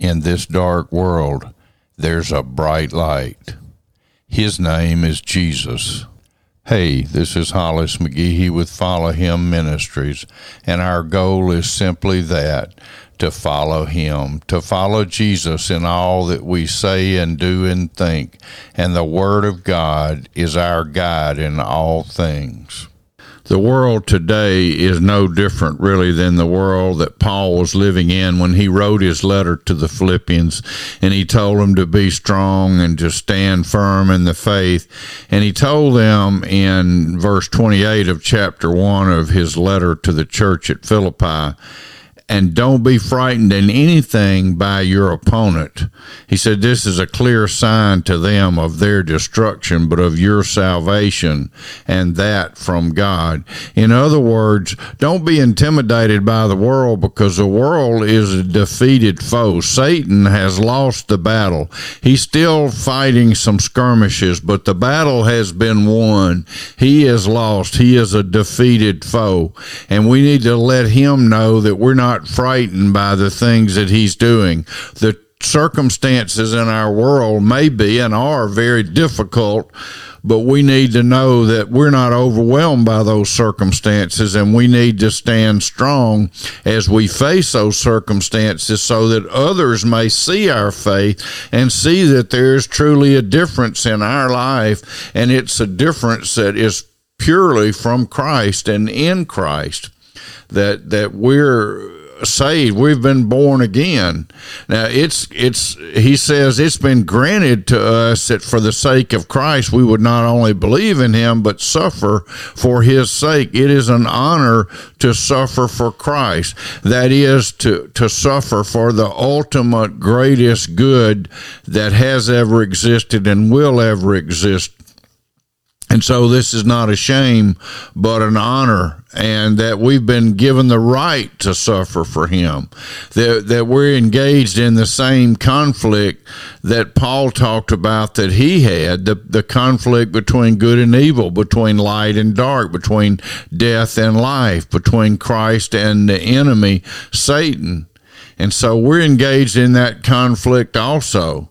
in this dark world, there's a bright light. His name is Jesus. Hey, this is Hollis McGehee with Follow Him Ministries, and our goal is simply that to follow Him, to follow Jesus in all that we say and do and think, and the Word of God is our guide in all things. The world today is no different, really, than the world that Paul was living in when he wrote his letter to the Philippians. And he told them to be strong and to stand firm in the faith. And he told them in verse 28 of chapter 1 of his letter to the church at Philippi and don't be frightened in anything by your opponent. He said, This is a clear sign to them of their destruction, but of your salvation, and that from God. In other words, don't be intimidated by the world because the world is a defeated foe. Satan has lost the battle. He's still fighting some skirmishes, but the battle has been won. He is lost. He is a defeated foe. And we need to let him know that we're not frightened by the things that he's doing. The circumstances in our world may be and are very difficult, but we need to know that we're not overwhelmed by those circumstances and we need to stand strong as we face those circumstances so that others may see our faith and see that there is truly a difference in our life and it's a difference that is purely from Christ and in Christ that that we're saved. We've been born again. Now it's it's he says it's been granted to us that for the sake of Christ we would not only believe in him but suffer for his sake. It is an honor to suffer for Christ. That is to to suffer for the ultimate greatest good that has ever existed and will ever exist and so this is not a shame, but an honor, and that we've been given the right to suffer for him. That, that we're engaged in the same conflict that Paul talked about that he had the, the conflict between good and evil, between light and dark, between death and life, between Christ and the enemy, Satan. And so we're engaged in that conflict also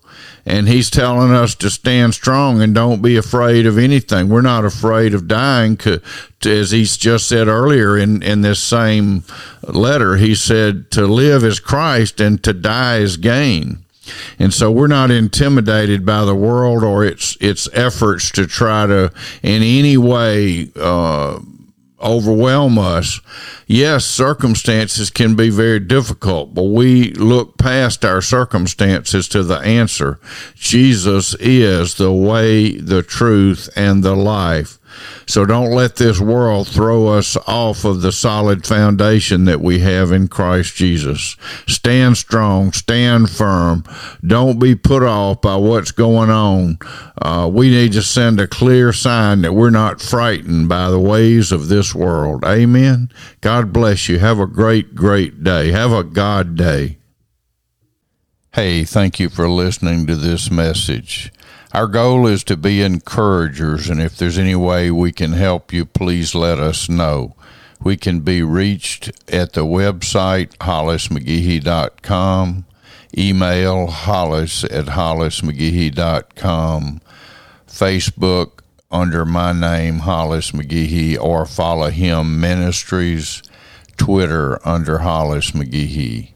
and he's telling us to stand strong and don't be afraid of anything. We're not afraid of dying, as he's just said earlier in, in this same letter. He said, To live is Christ and to die is gain. And so we're not intimidated by the world or its its efforts to try to in any way uh, overwhelm us. Yes, circumstances can be very difficult, but we look past our circumstances to the answer. Jesus is the way, the truth, and the life. So don't let this world throw us off of the solid foundation that we have in Christ Jesus. Stand strong, stand firm. Don't be put off by what's going on. Uh, we need to send a clear sign that we're not frightened by the ways of this world. Amen. God bless you. Have a great, great day. Have a God day. Hey, thank you for listening to this message. Our goal is to be encouragers, and if there's any way we can help you, please let us know. We can be reached at the website hollismcgehee.com, email hollis at hollismcgehee.com, Facebook under my name, Hollis McGehee, or follow him ministries, Twitter under Hollis McGehee.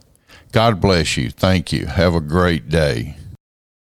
God bless you. Thank you. Have a great day.